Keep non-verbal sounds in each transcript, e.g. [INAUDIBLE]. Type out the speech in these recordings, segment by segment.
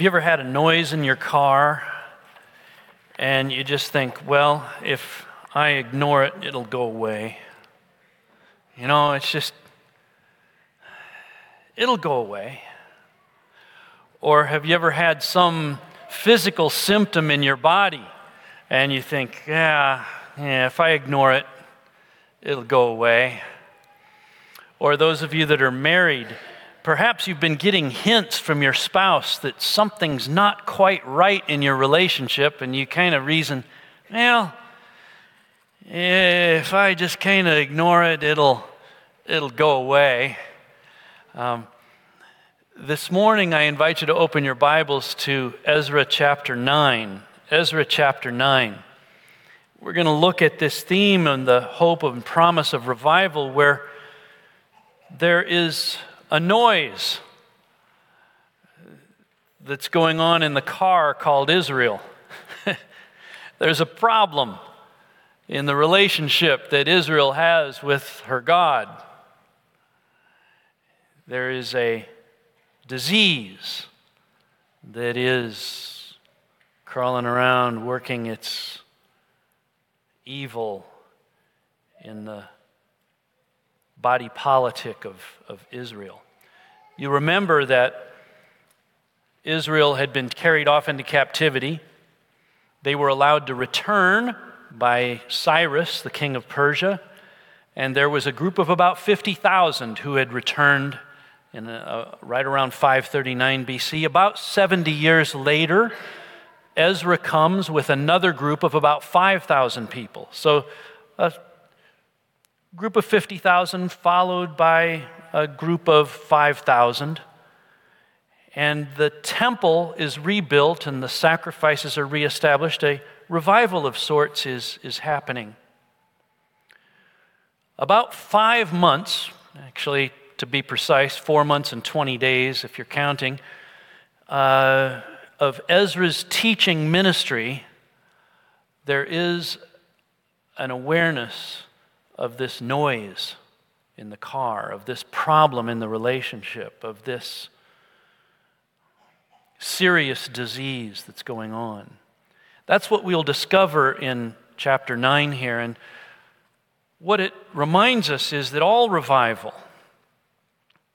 Have you ever had a noise in your car and you just think, well, if I ignore it, it'll go away? You know, it's just, it'll go away. Or have you ever had some physical symptom in your body and you think, yeah, yeah, if I ignore it, it'll go away? Or those of you that are married, perhaps you've been getting hints from your spouse that something's not quite right in your relationship, and you kind of reason, well, if I just kind of ignore it, it'll, it'll go away. Um, this morning, I invite you to open your Bibles to Ezra chapter 9. Ezra chapter 9. We're going to look at this theme and the hope and promise of revival where there is a noise that's going on in the car called Israel. [LAUGHS] There's a problem in the relationship that Israel has with her God. There is a disease that is crawling around, working its evil in the body politic of, of Israel. You remember that Israel had been carried off into captivity. They were allowed to return by Cyrus, the king of Persia, and there was a group of about 50,000 who had returned in a, right around 539 BC. About 70 years later, Ezra comes with another group of about 5,000 people. So a group of 50,000 followed by a group of 5,000. And the temple is rebuilt and the sacrifices are reestablished. A revival of sorts is, is happening. About five months, actually, to be precise, four months and 20 days, if you're counting, uh, of Ezra's teaching ministry, there is an awareness of this noise in the car, of this problem in the relationship, of this serious disease that's going on. That's what we'll discover in chapter 9 here. And what it reminds us is that all revival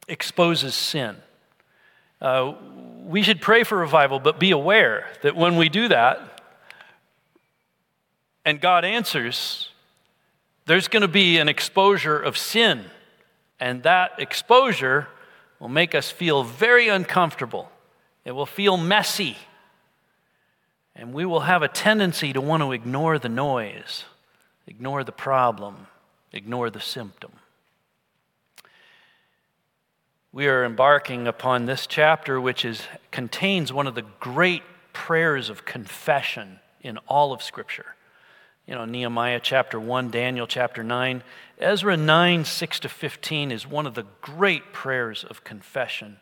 exposes sin. Uh, we should pray for revival, but be aware that when we do that and God answers, there's going to be an exposure of sin, and that exposure will make us feel very uncomfortable. It will feel messy, and we will have a tendency to want to ignore the noise, ignore the problem, ignore the symptom. We are embarking upon this chapter, which is, contains one of the great prayers of confession in all of Scripture you know, Nehemiah chapter 1, Daniel chapter 9. Ezra 9, 6 to 15 is one of the great prayers of confession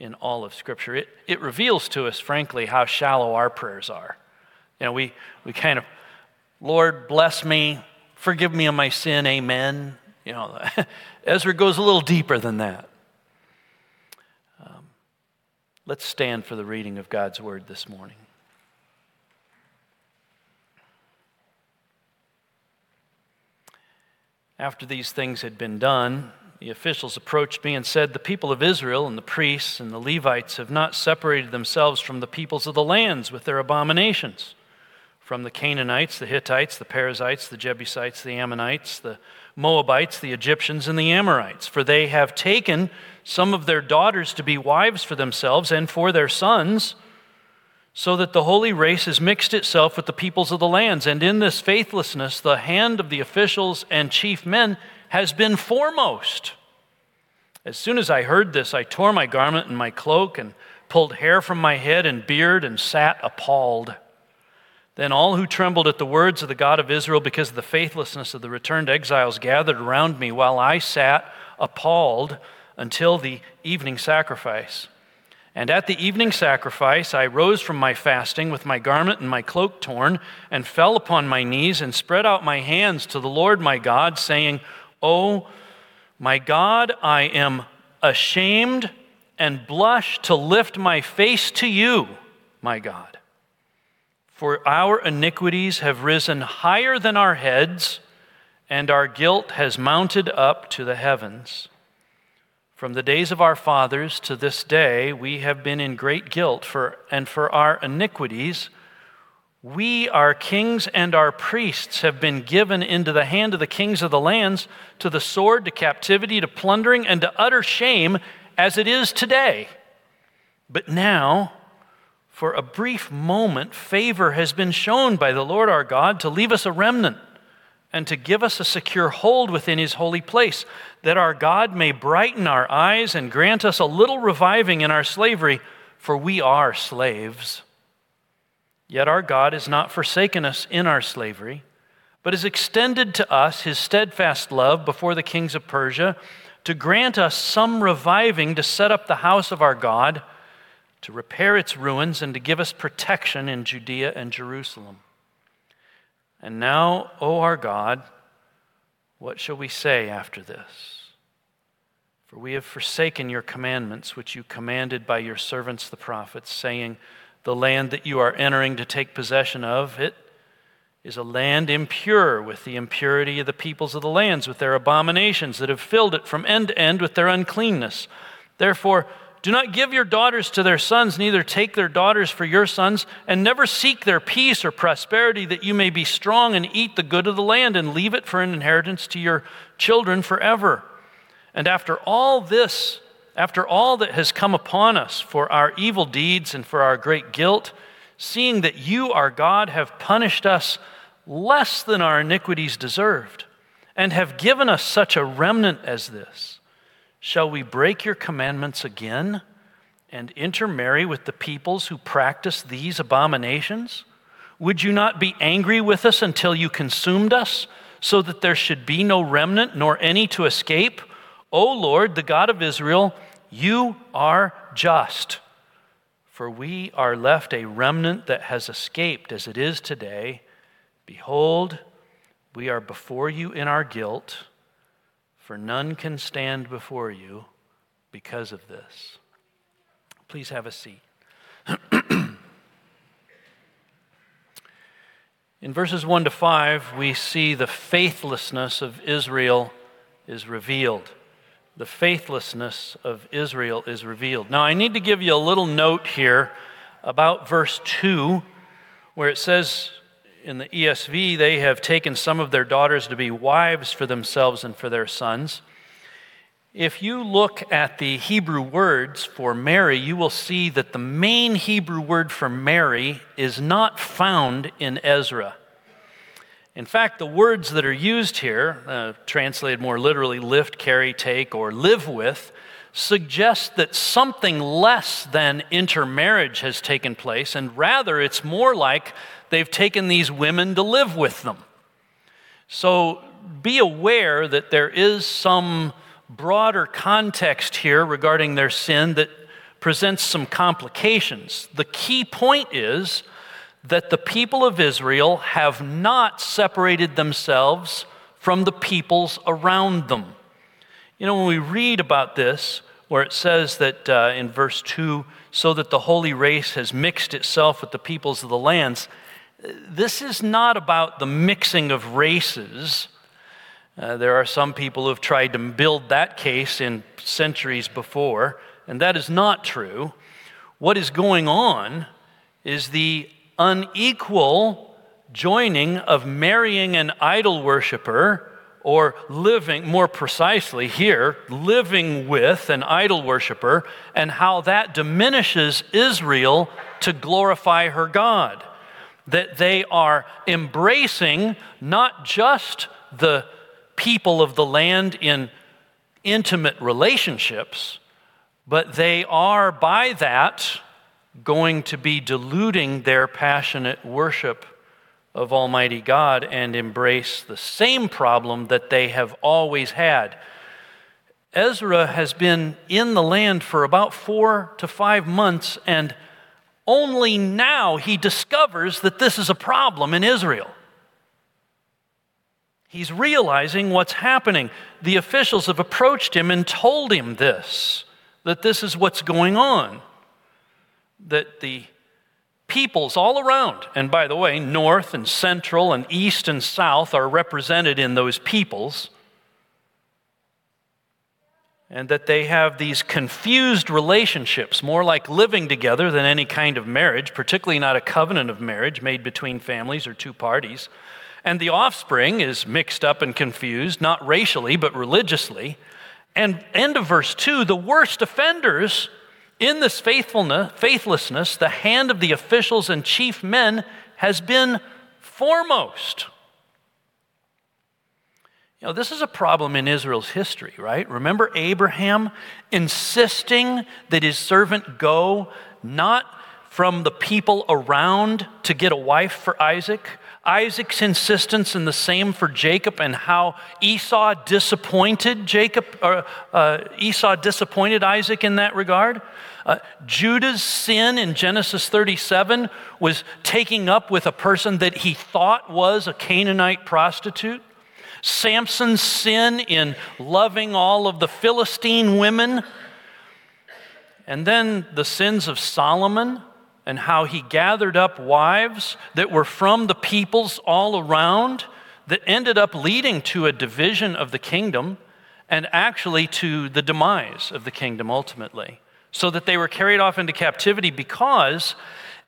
in all of Scripture. It, it reveals to us, frankly, how shallow our prayers are. You know, we, we kind of, Lord, bless me, forgive me of my sin, amen. You know, [LAUGHS] Ezra goes a little deeper than that. Um, let's stand for the reading of God's word this morning. After these things had been done, the officials approached me and said, The people of Israel and the priests and the Levites have not separated themselves from the peoples of the lands with their abominations. From the Canaanites, the Hittites, the Perizzites, the Jebusites, the Ammonites, the Moabites, the Egyptians, and the Amorites. For they have taken some of their daughters to be wives for themselves and for their sons so that the holy race has mixed itself with the peoples of the lands. And in this faithlessness, the hand of the officials and chief men has been foremost. As soon as I heard this, I tore my garment and my cloak and pulled hair from my head and beard and sat appalled. Then all who trembled at the words of the God of Israel because of the faithlessness of the returned exiles gathered around me while I sat appalled until the evening sacrifice. And at the evening sacrifice, I rose from my fasting with my garment and my cloak torn, and fell upon my knees and spread out my hands to the Lord my God, saying, Oh, my God, I am ashamed and blush to lift my face to you my God. For our iniquities have risen higher than our heads, and our guilt has mounted up to the heavens. From the days of our fathers to this day, we have been in great guilt, for, and for our iniquities, we, our kings and our priests, have been given into the hand of the kings of the lands, to the sword, to captivity, to plundering, and to utter shame, as it is today. But now, for a brief moment, favor has been shown by the Lord our God to leave us a remnant and to give us a secure hold within his holy place, that our God may brighten our eyes and grant us a little reviving in our slavery, for we are slaves. Yet our God has not forsaken us in our slavery, but has extended to us his steadfast love before the kings of Persia to grant us some reviving to set up the house of our God to repair its ruins, and to give us protection in Judea and Jerusalem. And now, O our God, what shall we say after this? For we have forsaken your commandments, which you commanded by your servants the prophets, saying, The land that you are entering to take possession of, it is a land impure with the impurity of the peoples of the lands, with their abominations that have filled it from end to end with their uncleanness. Therefore, do not give your daughters to their sons, neither take their daughters for your sons, and never seek their peace or prosperity, that you may be strong and eat the good of the land, and leave it for an inheritance to your children forever. And after all this, after all that has come upon us for our evil deeds and for our great guilt, seeing that you, our God, have punished us less than our iniquities deserved, and have given us such a remnant as this, Shall we break your commandments again and intermarry with the peoples who practice these abominations? Would you not be angry with us until you consumed us, so that there should be no remnant nor any to escape? O Lord, the God of Israel, you are just. For we are left a remnant that has escaped as it is today. Behold, we are before you in our guilt for none can stand before you because of this. Please have a seat. [CLEARS THROAT] In verses 1 to 5, we see the faithlessness of Israel is revealed. The faithlessness of Israel is revealed. Now, I need to give you a little note here about verse 2, where it says, in the ESV, they have taken some of their daughters to be wives for themselves and for their sons. If you look at the Hebrew words for marry, you will see that the main Hebrew word for marry is not found in Ezra. In fact, the words that are used here, uh, translated more literally, lift, carry, take, or live with, suggest that something less than intermarriage has taken place, and rather it's more like they've taken these women to live with them. So be aware that there is some broader context here regarding their sin that presents some complications. The key point is that the people of Israel have not separated themselves from the peoples around them. You know, when we read about this, where it says that uh, in verse 2, so that the holy race has mixed itself with the peoples of the lands, this is not about the mixing of races. Uh, there are some people who have tried to build that case in centuries before, and that is not true. What is going on is the unequal joining of marrying an idol worshiper or living, more precisely here, living with an idol worshiper, and how that diminishes Israel to glorify her God that they are embracing not just the people of the land in intimate relationships, but they are by that going to be diluting their passionate worship of Almighty God and embrace the same problem that they have always had. Ezra has been in the land for about four to five months, and only now he discovers that this is a problem in Israel. He's realizing what's happening. The officials have approached him and told him this that this is what's going on. That the peoples all around. And by the way, north and central and east and south are represented in those peoples. And that they have these confused relationships, more like living together than any kind of marriage, particularly not a covenant of marriage made between families or two parties. And the offspring is mixed up and confused, not racially, but religiously. And end of verse 2 the worst offenders in this faithfulness, faithlessness, the hand of the officials and chief men has been foremost. Know, this is a problem in Israel's history, right? Remember Abraham insisting that his servant go not from the people around to get a wife for Isaac, Isaac's insistence and the same for Jacob and how Esau disappointed Jacob, or, uh, Esau disappointed Isaac in that regard. Uh, Judah's sin in Genesis 37 was taking up with a person that he thought was a Canaanite prostitute. Samson's sin in loving all of the Philistine women. And then the sins of Solomon and how he gathered up wives that were from the peoples all around that ended up leading to a division of the kingdom and actually to the demise of the kingdom ultimately. So that they were carried off into captivity because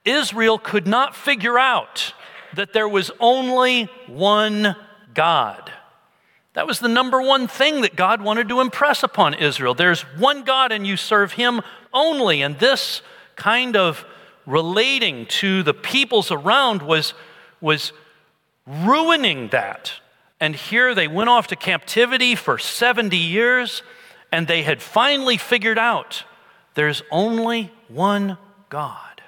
Israel could not figure out that there was only one God. That was the number one thing that God wanted to impress upon Israel. There's one God and you serve him only. And this kind of relating to the peoples around was, was ruining that. And here they went off to captivity for 70 years, and they had finally figured out there's only one God.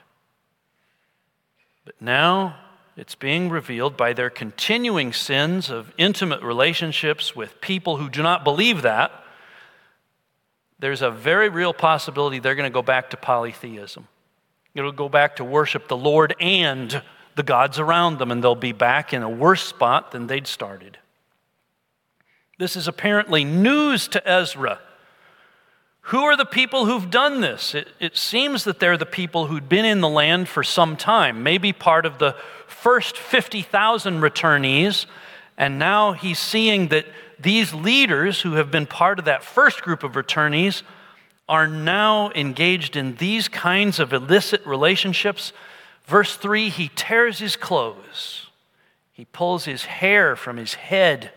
But now it's being revealed by their continuing sins of intimate relationships with people who do not believe that. There's a very real possibility they're going to go back to polytheism. It'll go back to worship the Lord and the gods around them, and they'll be back in a worse spot than they'd started. This is apparently news to Ezra. Who are the people who've done this? It, it, seems that they're the people who'd been in the land for some time, maybe part of the first 50,000 returnees. And now he's seeing that these leaders who have been part of that first group of returnees are now engaged in these kinds of illicit relationships. Verse 3 he tears his clothes, he pulls his hair from his head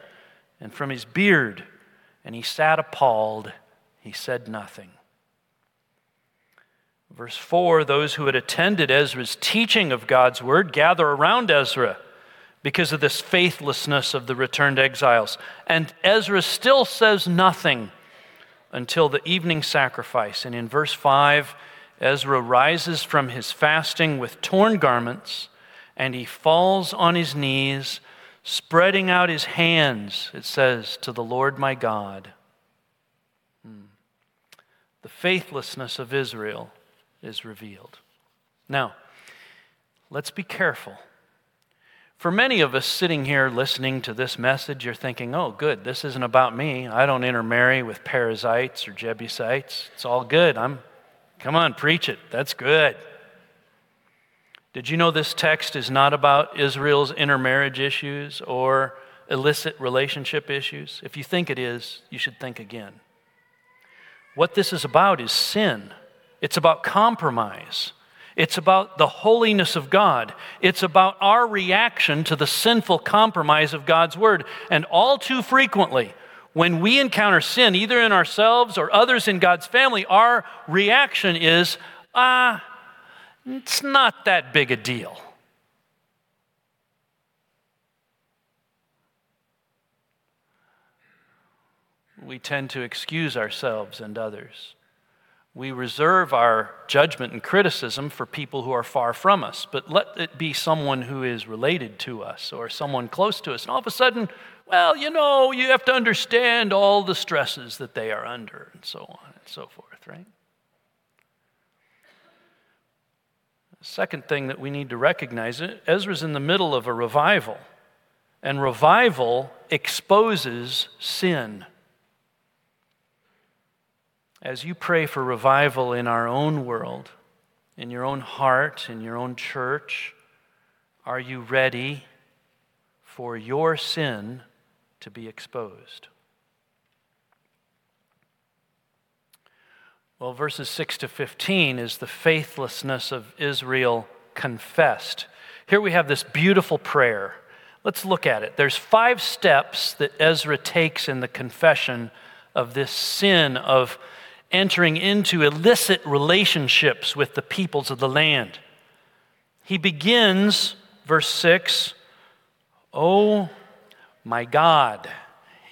and from his beard, and he sat appalled. He said nothing. Verse 4 those who had attended Ezra's teaching of God's word gather around Ezra because of this faithlessness of the returned exiles. And Ezra still says nothing until the evening sacrifice. And in verse 5, Ezra rises from his fasting with torn garments and he falls on his knees, spreading out his hands, it says, to the Lord my God. Hmm. The faithlessness of Israel is revealed. Now, let's be careful for many of us sitting here listening to this message, you're thinking, oh, good, this isn't about me. I don't intermarry with Perizzites or Jebusites. It's all good. I'm, come on, preach it. That's good. Did you know this text is not about Israel's intermarriage issues or illicit relationship issues? If you think it is, you should think again. What this is about is sin, it's about compromise. It's about the holiness of God. It's about our reaction to the sinful compromise of God's word. And all too frequently, when we encounter sin, either in ourselves or others in God's family, our reaction is, ah, it's not that big a deal. We tend to excuse ourselves and others. We reserve our judgment and criticism for people who are far from us, but let it be someone who is related to us or someone close to us. And all of a sudden, well, you know, you have to understand all the stresses that they are under and so on and so forth, right? The second thing that we need to recognize Ezra's in the middle of a revival, and revival exposes sin. As you pray for revival in our own world, in your own heart, in your own church, are you ready for your sin to be exposed? Well, verses 6 to 15 is the faithlessness of Israel confessed. Here we have this beautiful prayer. Let's look at it. There's five steps that Ezra takes in the confession of this sin of entering into illicit relationships with the peoples of the land. He begins, verse 6, Oh my God.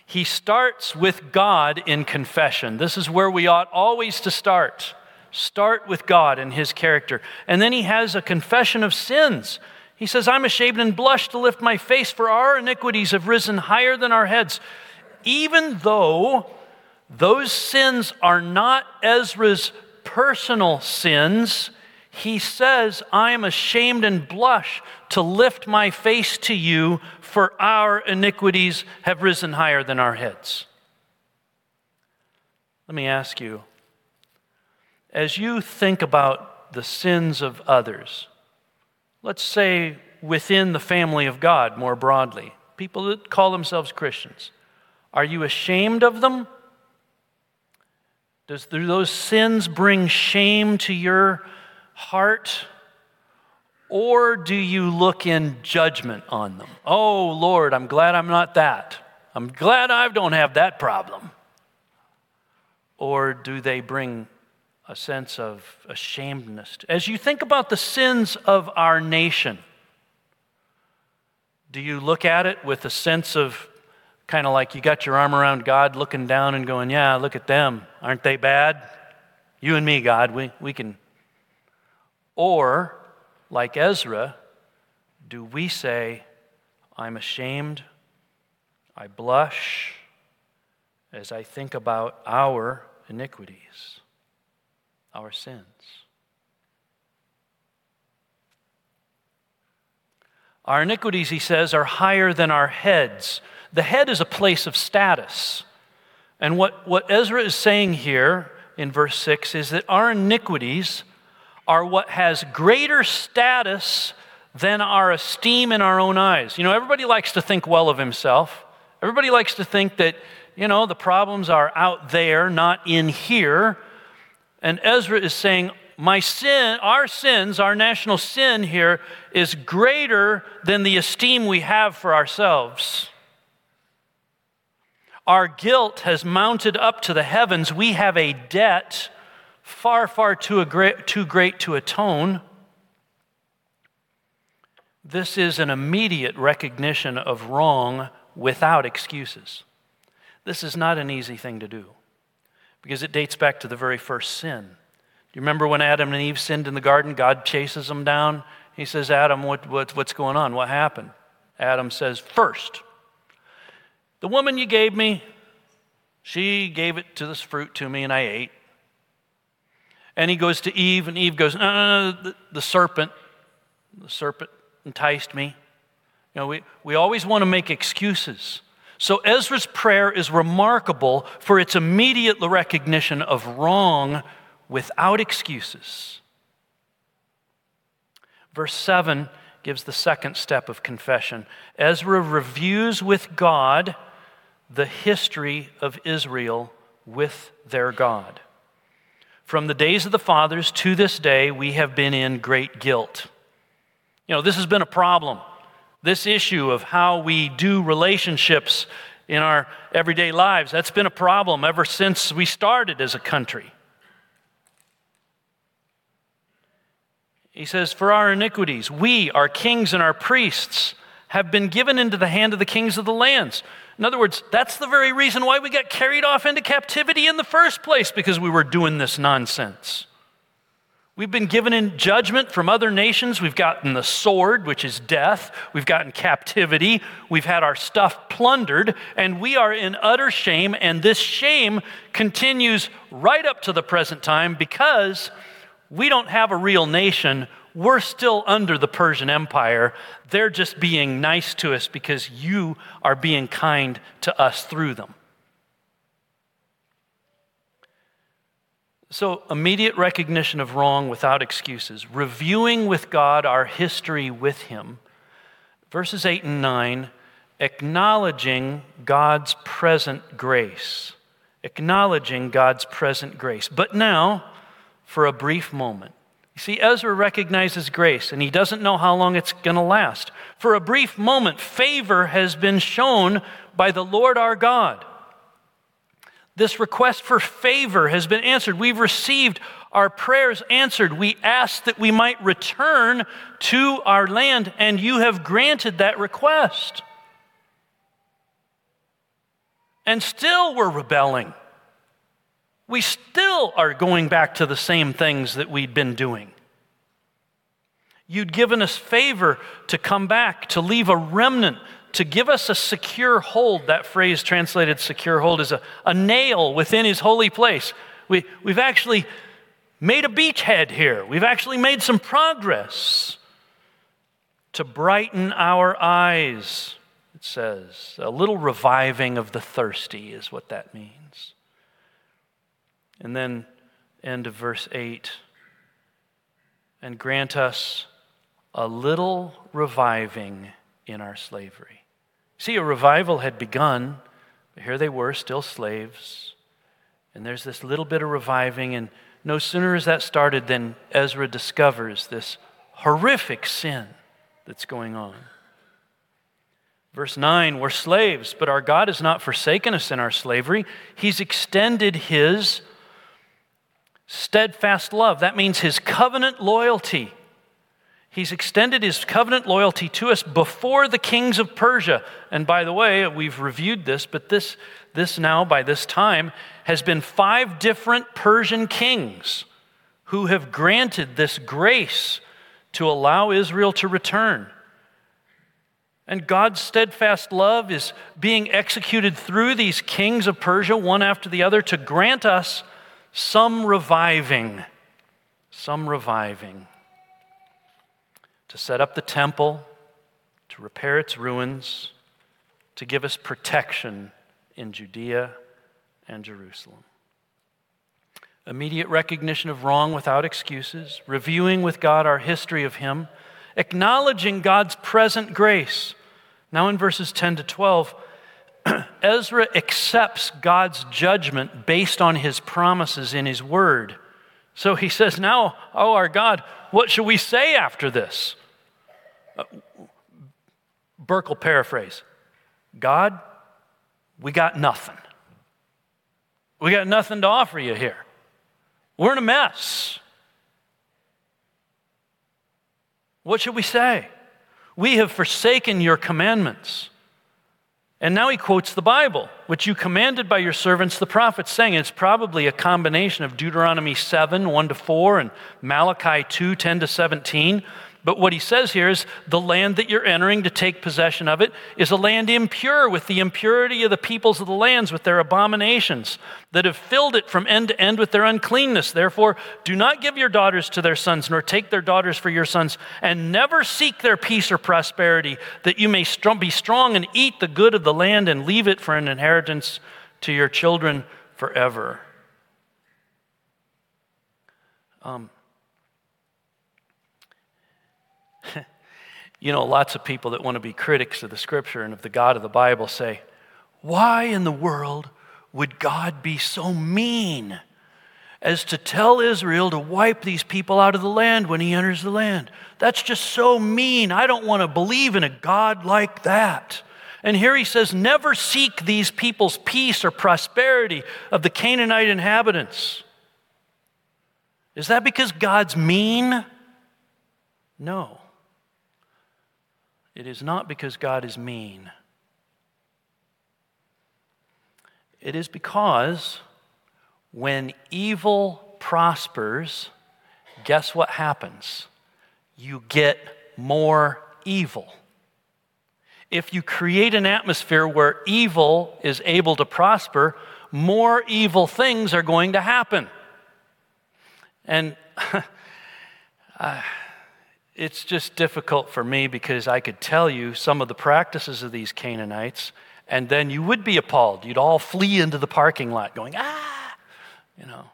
He starts with God in confession. This is where we ought always to start. Start with God and His character. And then he has a confession of sins. He says, I'm ashamed and blush to lift my face, for our iniquities have risen higher than our heads. Even though those sins are not Ezra's personal sins, he says, I am ashamed and blush to lift my face to you, for our iniquities have risen higher than our heads. Let me ask you, as you think about the sins of others, let's say within the family of God more broadly, people that call themselves Christians, are you ashamed of them? Does, do those sins bring shame to your heart? Or do you look in judgment on them? Oh, Lord, I'm glad I'm not that. I'm glad I don't have that problem. Or do they bring a sense of ashamedness? As you think about the sins of our nation, do you look at it with a sense of kind of like you got your arm around God looking down and going, Yeah, look at them. Aren't they bad? You and me, God, we, we can or, like Ezra, do we say, I'm ashamed, I blush as I think about our iniquities, our sins? Our iniquities, he says, are higher than our heads. The head is a place of status. And what, what Ezra is saying here in verse 6 is that our iniquities are what has greater status than our esteem in our own eyes. You know, everybody likes to think well of himself. Everybody likes to think that, you know, the problems are out there, not in here. And Ezra is saying, my sin, our sins, our national sin here is greater than the esteem we have for ourselves. Our guilt has mounted up to the heavens. We have a debt far, far too, great, too great to atone. This is an immediate recognition of wrong without excuses. This is not an easy thing to do because it dates back to the very first sin. Do you remember when Adam and Eve sinned in the garden? God chases them down. He says, Adam, what, what, what's going on? What happened? Adam says, First, the woman you gave me, she gave it to this fruit to me and I ate. And he goes to Eve, and Eve goes, No, no, no, the, the serpent, the serpent enticed me. You know, we, we always want to make excuses. So Ezra's prayer is remarkable for its immediate recognition of wrong without excuses. Verse 7 gives the second step of confession. Ezra reviews with God the history of Israel with their God. From the days of the fathers to this day, we have been in great guilt. You know, this has been a problem. This issue of how we do relationships in our everyday lives, that's been a problem ever since we started as a country. He says, For our iniquities, we, our kings and our priests, have been given into the hand of the kings of the lands. In other words, that's the very reason why we got carried off into captivity in the first place, because we were doing this nonsense. We've been given in judgment from other nations. We've gotten the sword, which is death. We've gotten captivity. We've had our stuff plundered, and we are in utter shame. And this shame continues right up to the present time because we don't have a real nation we're still under the Persian Empire. They're just being nice to us because you are being kind to us through them. So, immediate recognition of wrong without excuses, reviewing with God our history with Him. Verses 8 and 9, acknowledging God's present grace. Acknowledging God's present grace. But now, for a brief moment. You see, Ezra recognizes grace, and he doesn't know how long it's going to last. For a brief moment, favor has been shown by the Lord our God. This request for favor has been answered. We've received our prayers answered. We asked that we might return to our land, and you have granted that request. And still we're rebelling. We still are going back to the same things that we'd been doing. You'd given us favor to come back, to leave a remnant to give us a secure hold. That phrase translated secure hold is a, a nail within his holy place. We, we've actually made a beachhead here, we've actually made some progress to brighten our eyes, it says. A little reviving of the thirsty is what that means. And then, end of verse 8 and grant us a little reviving in our slavery. See, a revival had begun, but here they were, still slaves. And there's this little bit of reviving, and no sooner is that started than Ezra discovers this horrific sin that's going on. Verse 9, we're slaves, but our God has not forsaken us in our slavery. He's extended His steadfast love. That means His covenant loyalty He's extended his covenant loyalty to us before the kings of Persia. And by the way, we've reviewed this, but this, this now, by this time, has been five different Persian kings who have granted this grace to allow Israel to return. And God's steadfast love is being executed through these kings of Persia, one after the other, to grant us some reviving. Some reviving to set up the temple, to repair its ruins, to give us protection in Judea and Jerusalem. Immediate recognition of wrong without excuses, reviewing with God our history of Him, acknowledging God's present grace. Now, in verses 10 to 12, [CLEARS THROAT] Ezra accepts God's judgment based on his promises in his word. So he says, Now, oh our God, what shall we say after this? Uh, Burke will paraphrase God, we got nothing. We got nothing to offer you here. We're in a mess. What should we say? We have forsaken your commandments. And now he quotes the Bible, which you commanded by your servants the prophets, saying it's probably a combination of Deuteronomy 7, 1 to 4, and Malachi 2, 10 to 17. But what he says here is the land that you're entering to take possession of it is a land impure with the impurity of the peoples of the lands, with their abominations, that have filled it from end to end with their uncleanness. Therefore, do not give your daughters to their sons, nor take their daughters for your sons, and never seek their peace or prosperity, that you may be strong and eat the good of the land and leave it for an inheritance to your children forever. Um, [LAUGHS] You know, lots of people that want to be critics of the scripture and of the God of the Bible say, Why in the world would God be so mean as to tell Israel to wipe these people out of the land when he enters the land? That's just so mean. I don't want to believe in a God like that. And here he says, Never seek these people's peace or prosperity of the Canaanite inhabitants. Is that because God's mean? No. It is not because God is mean. It is because when evil prospers, guess what happens? You get more evil. If you create an atmosphere where evil is able to prosper, more evil things are going to happen. And [LAUGHS] uh, it's just difficult for me because I could tell you some of the practices of these Canaanites, and then you would be appalled. You'd all flee into the parking lot going, ah, you know.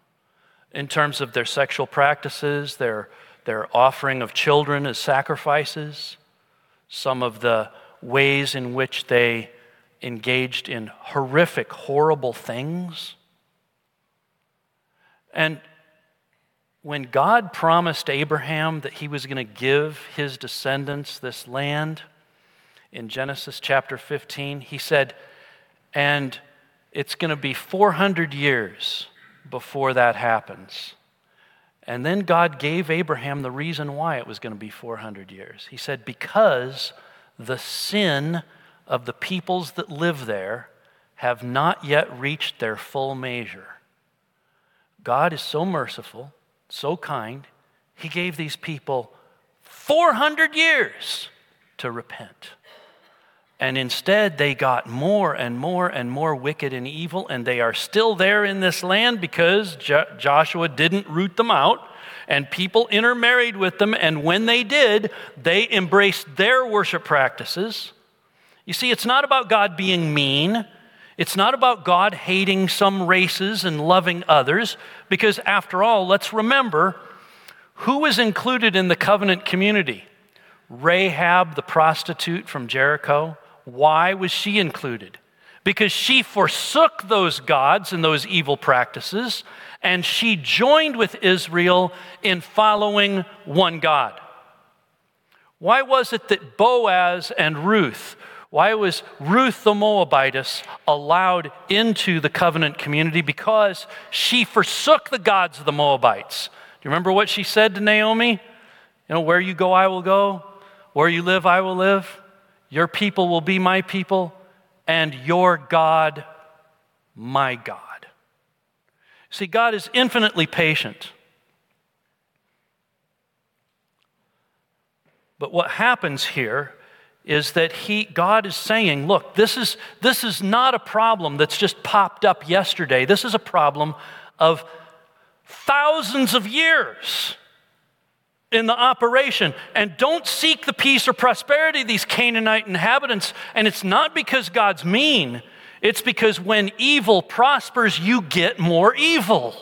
in terms of their sexual practices, their, their offering of children as sacrifices, some of the ways in which they engaged in horrific, horrible things. And when God promised Abraham that he was going to give his descendants this land in Genesis chapter 15, he said, and it's going to be 400 years before that happens. And then God gave Abraham the reason why it was going to be 400 years. He said, Because the sin of the peoples that live there have not yet reached their full measure. God is so merciful so kind, he gave these people 400 years to repent. And instead, they got more and more and more wicked and evil, and they are still there in this land because Jo- Joshua didn't root them out, and people intermarried with them. And when they did, they embraced their worship practices. You see, it's not about God being mean, it's not about God hating some races and loving others, because after all, let's remember who was included in the covenant community? Rahab, the prostitute from Jericho. Why was she included? Because she forsook those gods and those evil practices, and she joined with Israel in following one God. Why was it that Boaz and Ruth why was Ruth the Moabitess allowed into the covenant community? Because she forsook the gods of the Moabites. Do you remember what she said to Naomi? You know, where you go, I will go. Where you live, I will live. Your people will be my people, and your God, my God. See, God is infinitely patient. But what happens here is that he, God is saying, look, this is, this is not a problem that's just popped up yesterday. This is a problem of thousands of years in the operation. And don't seek the peace or prosperity of these Canaanite inhabitants. And it's not because God's mean, it's because when evil prospers, you get more evil.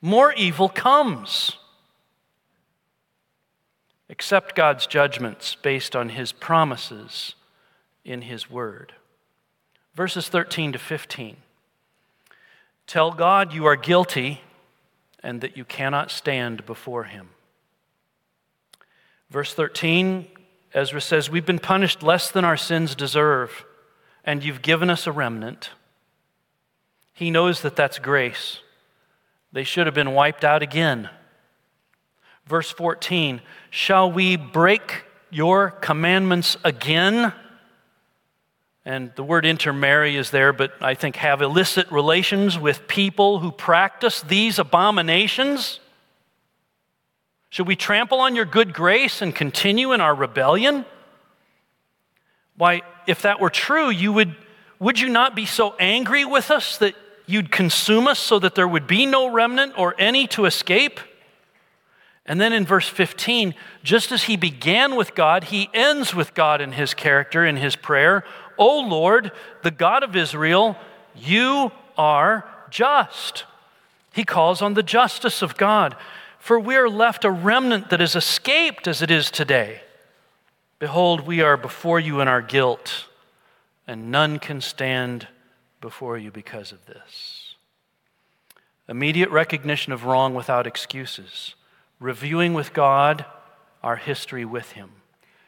More evil comes. Accept God's judgments based on his promises in his word. Verses 13 to 15. Tell God you are guilty and that you cannot stand before him. Verse 13, Ezra says, We've been punished less than our sins deserve, and you've given us a remnant. He knows that that's grace. They should have been wiped out again. Verse 14 Shall we break your commandments again? And the word intermarry is there, but I think have illicit relations with people who practice these abominations? Should we trample on your good grace and continue in our rebellion? Why, if that were true, you would, would you not be so angry with us that you'd consume us so that there would be no remnant or any to escape? And then in verse 15, just as he began with God, he ends with God in his character, in his prayer. O Lord, the God of Israel, you are just. He calls on the justice of God. For we are left a remnant that has escaped as it is today. Behold, we are before you in our guilt, and none can stand before you because of this. Immediate recognition of wrong without excuses reviewing with God our history with Him,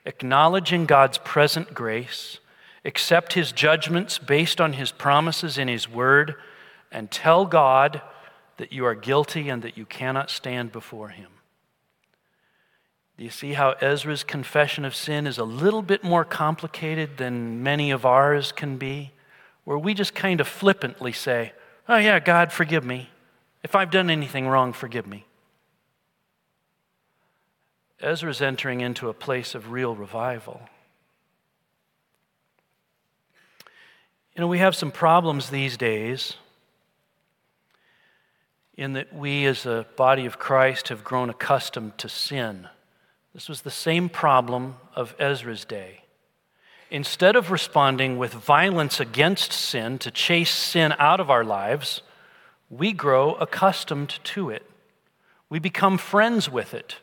acknowledging God's present grace, accept His judgments based on His promises in His Word, and tell God that you are guilty and that you cannot stand before Him. Do you see how Ezra's confession of sin is a little bit more complicated than many of ours can be? Where we just kind of flippantly say, Oh, yeah, God, forgive me. If I've done anything wrong, forgive me. Ezra's entering into a place of real revival. You know, we have some problems these days in that we, as a body of Christ, have grown accustomed to sin. This was the same problem of Ezra's day. Instead of responding with violence against sin to chase sin out of our lives, we grow accustomed to it. We become friends with it.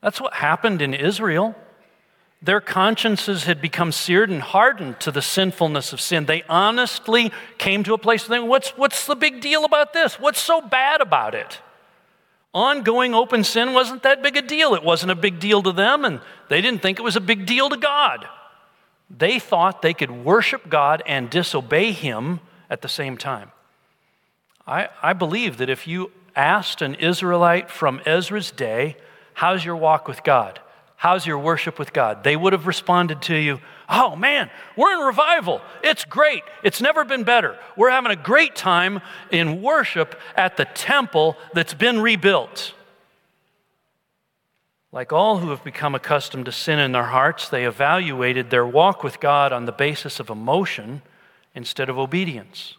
That's what happened in Israel. Their consciences had become seared and hardened to the sinfulness of sin. They honestly came to a place of thinking, what's, what's the big deal about this? What's so bad about it? Ongoing open sin wasn't that big a deal. It wasn't a big deal to them, and they didn't think it was a big deal to God. They thought they could worship God and disobey Him at the same time. I, I believe that if you asked an Israelite from Ezra's day, How's your walk with God? How's your worship with God? They would have responded to you, Oh man, we're in revival. It's great. It's never been better. We're having a great time in worship at the temple that's been rebuilt. Like all who have become accustomed to sin in their hearts, they evaluated their walk with God on the basis of emotion instead of obedience.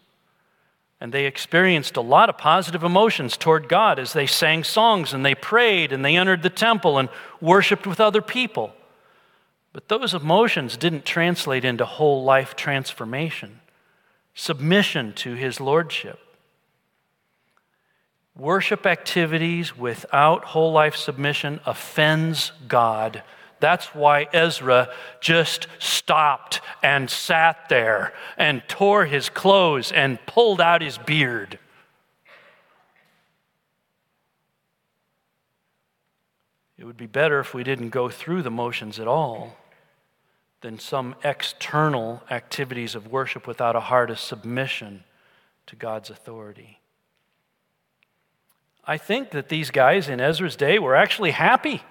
And they experienced a lot of positive emotions toward God as they sang songs and they prayed and they entered the temple and worshiped with other people. But those emotions didn't translate into whole life transformation, submission to His Lordship. Worship activities without whole life submission offends God that's why Ezra just stopped and sat there and tore his clothes and pulled out his beard. It would be better if we didn't go through the motions at all than some external activities of worship without a heart of submission to God's authority. I think that these guys in Ezra's day were actually happy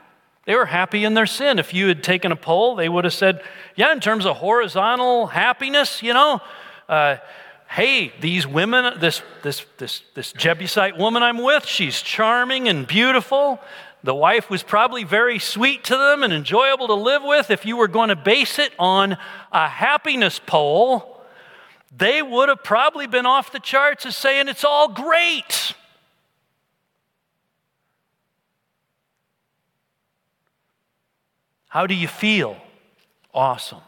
they were happy in their sin. If you had taken a poll, they would have said, yeah, in terms of horizontal happiness, you know, uh, hey, these women, this, this, this, this Jebusite woman I'm with, she's charming and beautiful. The wife was probably very sweet to them and enjoyable to live with. If you were going to base it on a happiness poll, they would have probably been off the charts as saying it's all great. How do you feel? Awesome.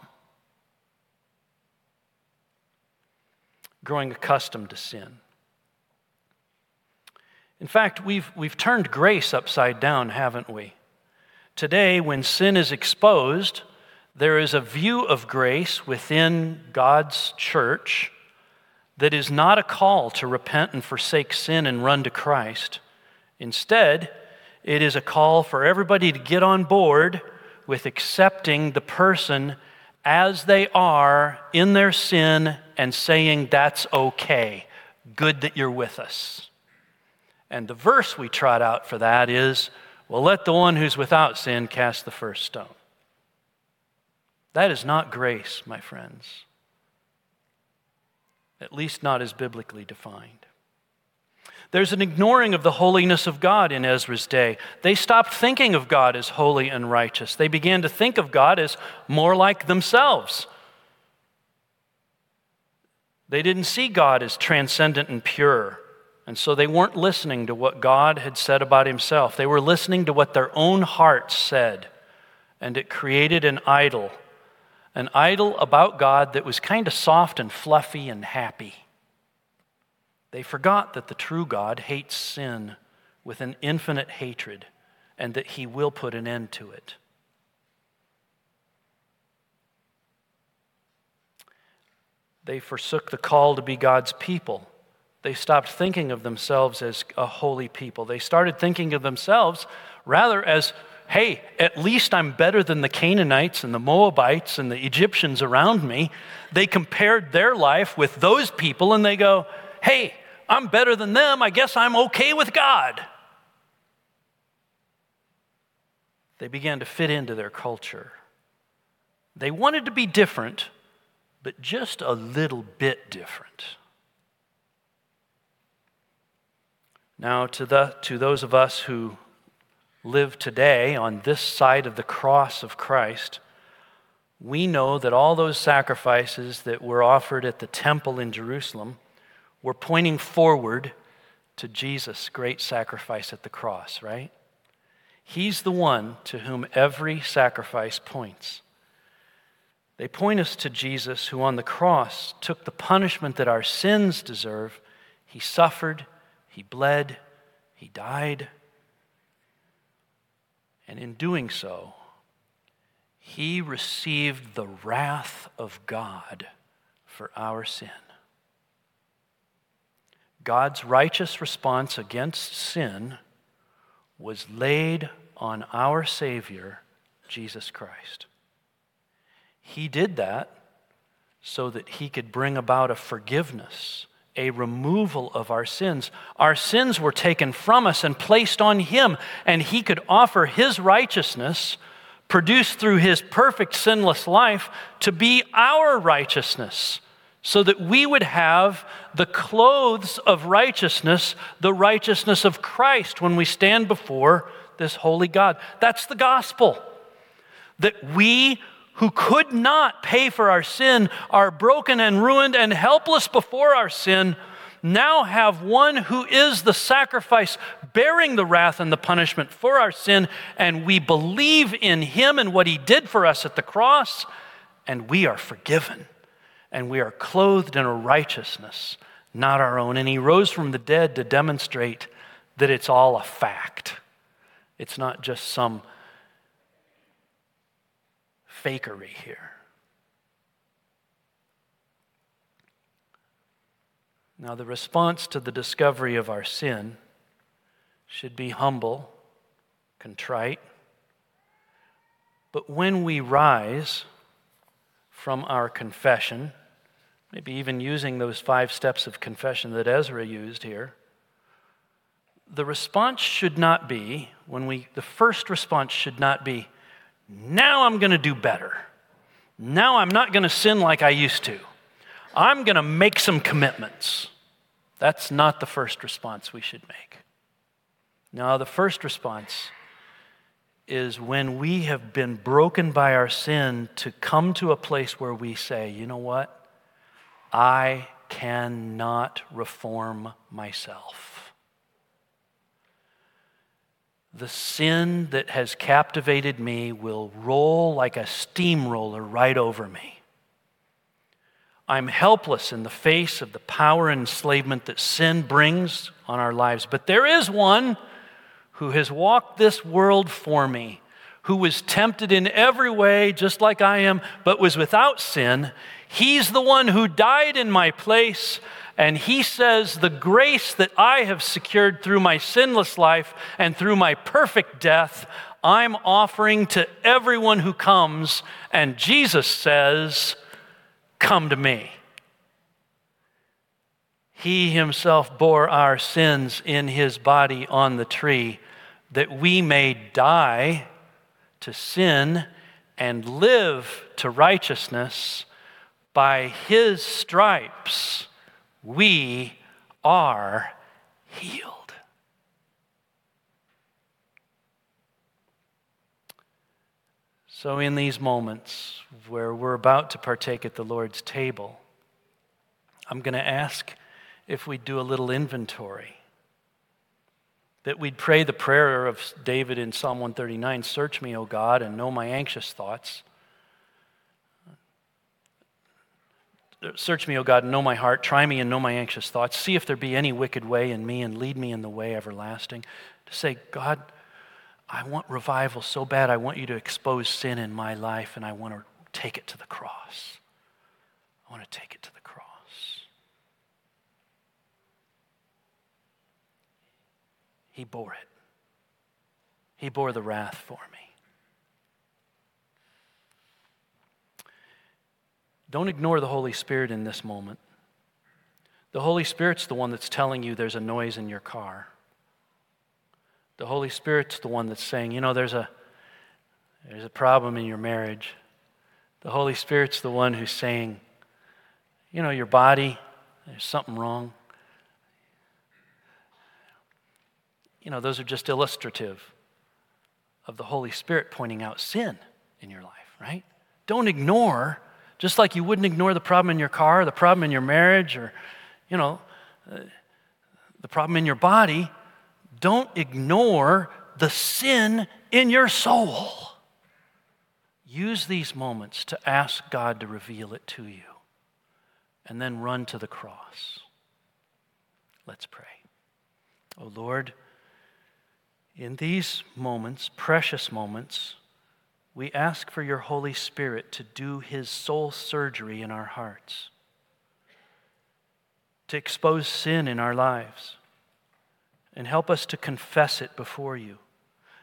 Growing accustomed to sin. In fact, we've, we've turned grace upside down, haven't we? Today, when sin is exposed, there is a view of grace within God's church that is not a call to repent and forsake sin and run to Christ. Instead, it is a call for everybody to get on board with accepting the person as they are in their sin and saying, That's okay. Good that you're with us. And the verse we trot out for that is, Well, let the one who's without sin cast the first stone. That is not grace, my friends. At least not as biblically defined. There's an ignoring of the holiness of God in Ezra's day. They stopped thinking of God as holy and righteous. They began to think of God as more like themselves. They didn't see God as transcendent and pure. And so they weren't listening to what God had said about himself. They were listening to what their own hearts said. And it created an idol, an idol about God that was kind of soft and fluffy and happy. They forgot that the true God hates sin with an infinite hatred and that he will put an end to it. They forsook the call to be God's people. They stopped thinking of themselves as a holy people. They started thinking of themselves rather as, hey, at least I'm better than the Canaanites and the Moabites and the Egyptians around me. They compared their life with those people and they go, hey, I'm better than them. I guess I'm okay with God. They began to fit into their culture. They wanted to be different, but just a little bit different. Now, to, the, to those of us who live today on this side of the cross of Christ, we know that all those sacrifices that were offered at the temple in Jerusalem we're pointing forward to Jesus' great sacrifice at the cross, right? He's the one to whom every sacrifice points. They point us to Jesus, who on the cross took the punishment that our sins deserve. He suffered, He bled, He died, and in doing so, He received the wrath of God for our sin. God's righteous response against sin was laid on our Savior, Jesus Christ. He did that so that He could bring about a forgiveness, a removal of our sins. Our sins were taken from us and placed on Him, and He could offer His righteousness, produced through His perfect sinless life, to be our righteousness so that we would have the clothes of righteousness, the righteousness of Christ when we stand before this holy God. That's the gospel. That we who could not pay for our sin are broken and ruined and helpless before our sin now have one who is the sacrifice bearing the wrath and the punishment for our sin and we believe in him and what he did for us at the cross and we are forgiven and we are clothed in a righteousness not our own. And he rose from the dead to demonstrate that it's all a fact. It's not just some fakery here. Now, the response to the discovery of our sin should be humble, contrite. But when we rise from our confession, maybe even using those five steps of confession that Ezra used here, the response should not be, when we, the first response should not be, now I'm going to do better. Now I'm not going to sin like I used to. I'm going to make some commitments. That's not the first response we should make. Now, the first response is when we have been broken by our sin to come to a place where we say, you know what? I cannot reform myself. The sin that has captivated me will roll like a steamroller right over me. I'm helpless in the face of the power and enslavement that sin brings on our lives. But there is one who has walked this world for me, who was tempted in every way, just like I am, but was without sin. He's the one who died in my place. And he says, The grace that I have secured through my sinless life and through my perfect death, I'm offering to everyone who comes. And Jesus says, Come to me. He himself bore our sins in his body on the tree that we may die to sin and live to righteousness. By his stripes, we are healed. So, in these moments where we're about to partake at the Lord's table, I'm going to ask if we do a little inventory. That we'd pray the prayer of David in Psalm 139 Search me, O God, and know my anxious thoughts. Search me, O God, and know my heart. Try me and know my anxious thoughts. See if there be any wicked way in me and lead me in the way everlasting. To say, God, I want revival so bad. I want you to expose sin in my life, and I want to take it to the cross. I want to take it to the cross. He bore it, He bore the wrath for me. Don't ignore the Holy Spirit in this moment. The Holy Spirit's the one that's telling you there's a noise in your car. The Holy Spirit's the one that's saying, you know, there's a, there's a problem in your marriage. The Holy Spirit's the one who's saying, you know, your body, there's something wrong. You know, those are just illustrative of the Holy Spirit pointing out sin in your life, right? Don't ignore just like you wouldn't ignore the problem in your car, the problem in your marriage, or, you know, uh, the problem in your body, don't ignore the sin in your soul. Use these moments to ask God to reveal it to you, and then run to the cross. Let's pray. Oh Lord, in these moments, precious moments, we ask for your Holy Spirit to do his soul surgery in our hearts, to expose sin in our lives, and help us to confess it before you.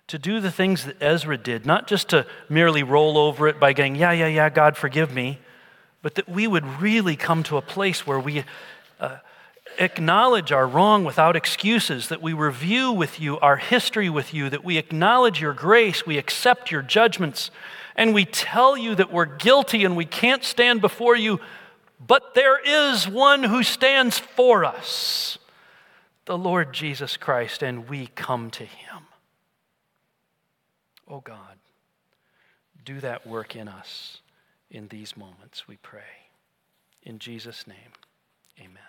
To do the things that Ezra did, not just to merely roll over it by going, Yeah, yeah, yeah, God, forgive me, but that we would really come to a place where we uh, acknowledge our wrong without excuses, that we review with you our history with you, that we acknowledge your grace, we accept your judgments, and we tell you that we're guilty and we can't stand before you, but there is one who stands for us, the Lord Jesus Christ, and we come to him. Oh God, do that work in us in these moments, we pray. In Jesus' name, amen.